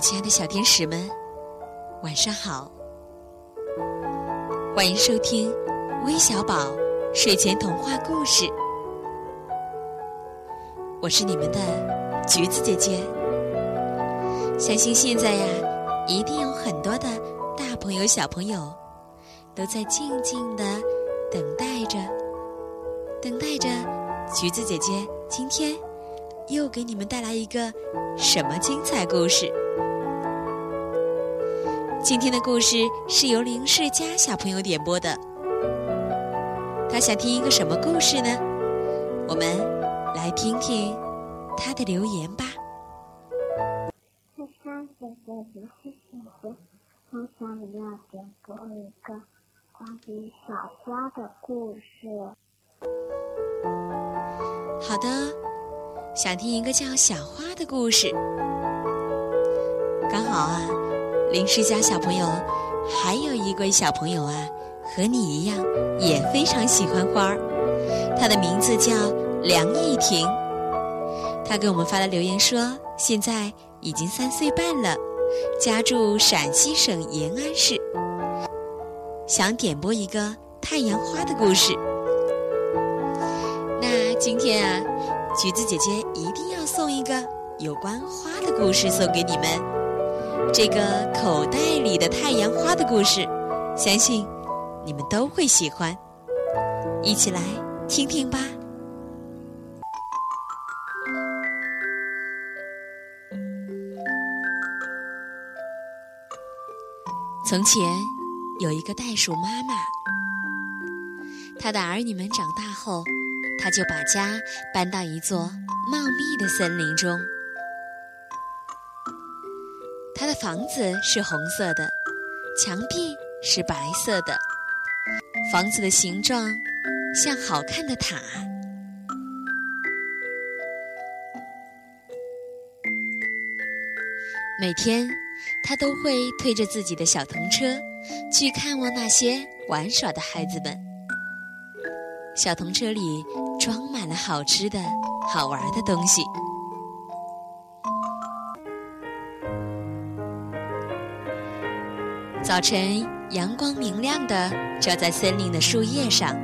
亲爱的小天使们，晚上好！欢迎收听微小宝睡前童话故事，我是你们的橘子姐姐。相信现在呀，一定有很多的大朋友、小朋友都在静静的等待着，等待着橘子姐姐今天又给你们带来一个什么精彩故事。今天的故事是由林世佳小朋友点播的，他想听一个什么故事呢？我们来听听他的留言吧。我想要点播一个关于小花的故事。好的，想听一个叫小花的故事，刚好啊。林诗佳小朋友，还有一位小朋友啊，和你一样也非常喜欢花儿。他的名字叫梁艺婷，他给我们发了留言说，现在已经三岁半了，家住陕西省延安市，想点播一个太阳花的故事。那今天啊，橘子姐姐一定要送一个有关花的故事送给你们。这个口袋里的太阳花的故事，相信你们都会喜欢，一起来听听吧。从前有一个袋鼠妈妈，她的儿女们长大后，她就把家搬到一座茂密的森林中。它的房子是红色的，墙壁是白色的，房子的形状像好看的塔。每天，他都会推着自己的小童车去看望那些玩耍的孩子们。小童车里装满了好吃的、好玩的东西。早晨，阳光明亮的照在森林的树叶上。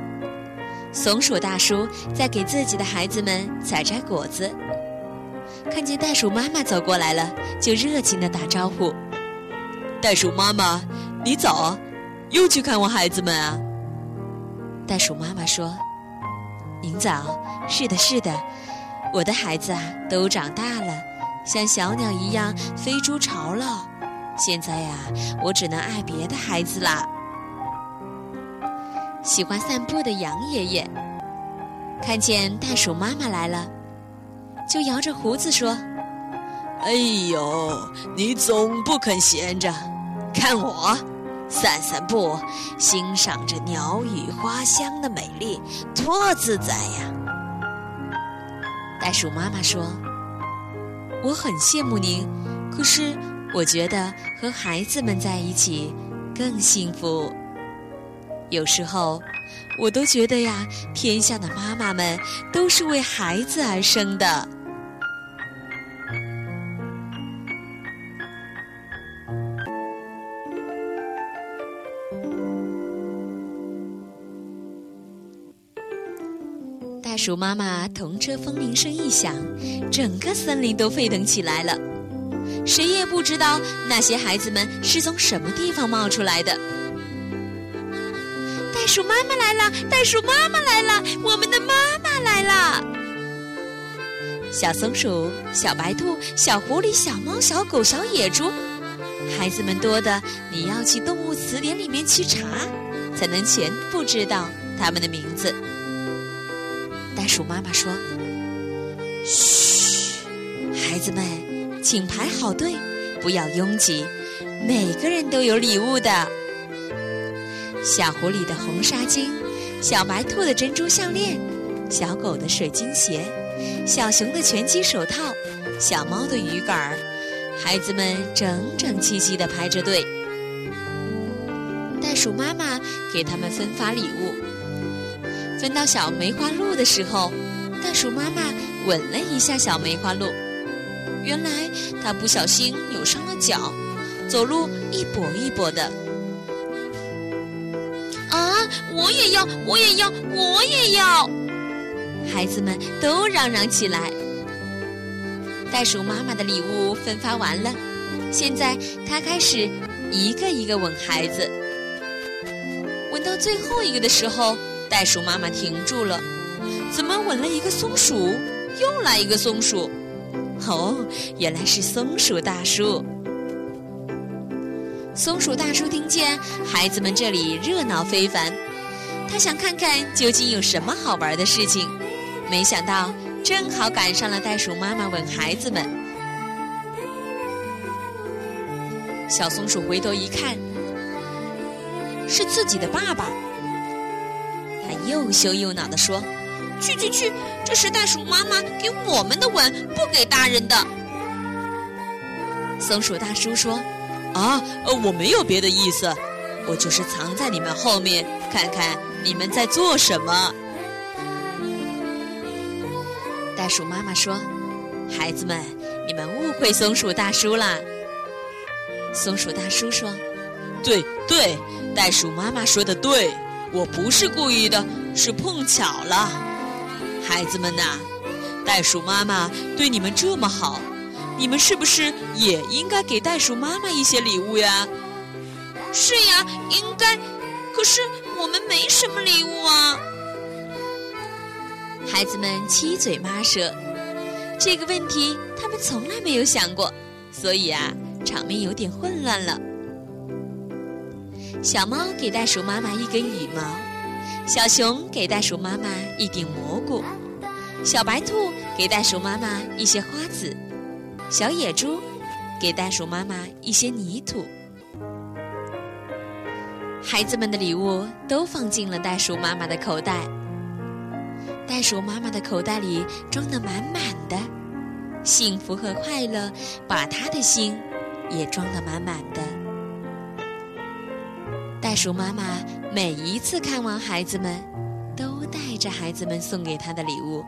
松鼠大叔在给自己的孩子们采摘果子，看见袋鼠妈妈走过来了，就热情的打招呼：“袋鼠妈妈，你早，又去看望孩子们啊？”袋鼠妈妈说：“您早，是的，是的，我的孩子啊，都长大了，像小鸟一样飞出巢了。”现在呀，我只能爱别的孩子啦。喜欢散步的杨爷爷看见袋鼠妈妈来了，就摇着胡子说：“哎呦，你总不肯闲着，看我散散步，欣赏着鸟语花香的美丽，多自在呀！”袋鼠妈妈说：“我很羡慕您，可是……”我觉得和孩子们在一起更幸福。有时候，我都觉得呀，天下的妈妈们都是为孩子而生的。袋鼠妈妈童车风铃声一响，整个森林都沸腾起来了。谁也不知道那些孩子们是从什么地方冒出来的。袋鼠妈妈来了！袋鼠妈妈来了！我们的妈妈来了！小松鼠、小白兔、小狐狸、小猫、小狗、小野猪，孩子们多的，你要去动物词典里面去查，才能全部知道他们的名字。袋鼠妈妈说：“嘘，孩子们。”请排好队，不要拥挤。每个人都有礼物的：小狐狸的红纱巾，小白兔的珍珠项链，小狗的水晶鞋，小熊的拳击手套，小猫的鱼竿儿。孩子们整整齐齐地排着队。袋鼠妈妈给他们分发礼物。分到小梅花鹿的时候，袋鼠妈妈吻了一下小梅花鹿。原来他不小心扭伤了脚，走路一跛一跛的。啊！我也要，我也要，我也要！孩子们都嚷嚷起来。袋鼠妈妈的礼物分发完了，现在她开始一个一个吻孩子。吻到最后一个的时候，袋鼠妈妈停住了。怎么吻了一个松鼠，又来一个松鼠？哦，原来是松鼠大叔。松鼠大叔听见孩子们这里热闹非凡，他想看看究竟有什么好玩的事情。没想到正好赶上了袋鼠妈妈吻孩子们。小松鼠回头一看，是自己的爸爸。他又羞又恼地说。去去去！这是袋鼠妈妈给我们的吻，不给大人的。松鼠大叔说：“啊，呃，我没有别的意思，我就是藏在你们后面，看看你们在做什么。”袋鼠妈妈说：“孩子们，你们误会松鼠大叔啦。”松鼠大叔说：“对对，袋鼠妈妈说的对，我不是故意的，是碰巧了。”孩子们呐，袋鼠妈妈对你们这么好，你们是不是也应该给袋鼠妈妈一些礼物呀？是呀，应该。可是我们没什么礼物啊。孩子们七嘴八舌，这个问题他们从来没有想过，所以啊，场面有点混乱了。小猫给袋鼠妈妈一根羽毛。小熊给袋鼠妈妈一顶蘑菇，小白兔给袋鼠妈妈一些花籽，小野猪给袋鼠妈妈一些泥土。孩子们的礼物都放进了袋鼠妈妈的口袋，袋鼠妈妈的口袋里装得满满的，幸福和快乐把她的心也装得满满的。鼠妈妈每一次看望孩子们，都带着孩子们送给她的礼物。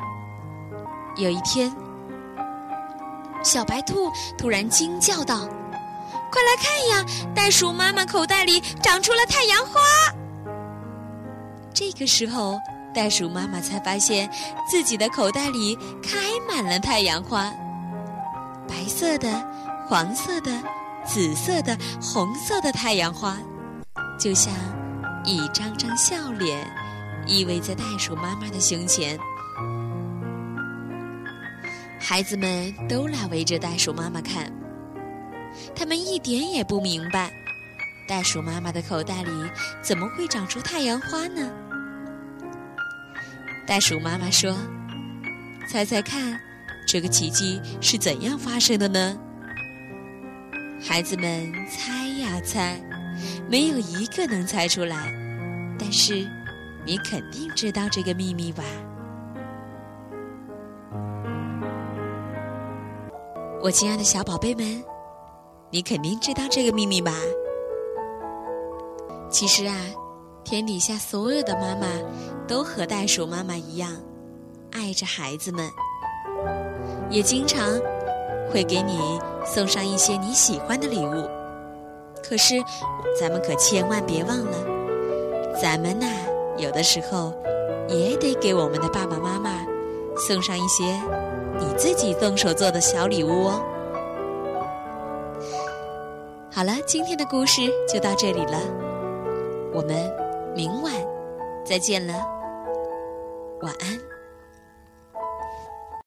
有一天，小白兔突然惊叫道：“快来看呀！袋鼠妈妈口袋里长出了太阳花！”这个时候，袋鼠妈妈才发现自己的口袋里开满了太阳花，白色的、黄色的、紫色的、红色的太阳花。就像一张张笑脸依偎在袋鼠妈妈的胸前，孩子们都来围着袋鼠妈妈看，他们一点也不明白，袋鼠妈妈的口袋里怎么会长出太阳花呢？袋鼠妈妈说：“猜猜看，这个奇迹是怎样发生的呢？”孩子们猜呀猜。没有一个能猜出来，但是你肯定知道这个秘密吧？我亲爱的小宝贝们，你肯定知道这个秘密吧？其实啊，天底下所有的妈妈都和袋鼠妈妈一样，爱着孩子们，也经常会给你送上一些你喜欢的礼物。可是，咱们可千万别忘了，咱们呐，有的时候也得给我们的爸爸妈妈送上一些你自己动手做的小礼物哦。好了，今天的故事就到这里了，我们明晚再见了，晚安。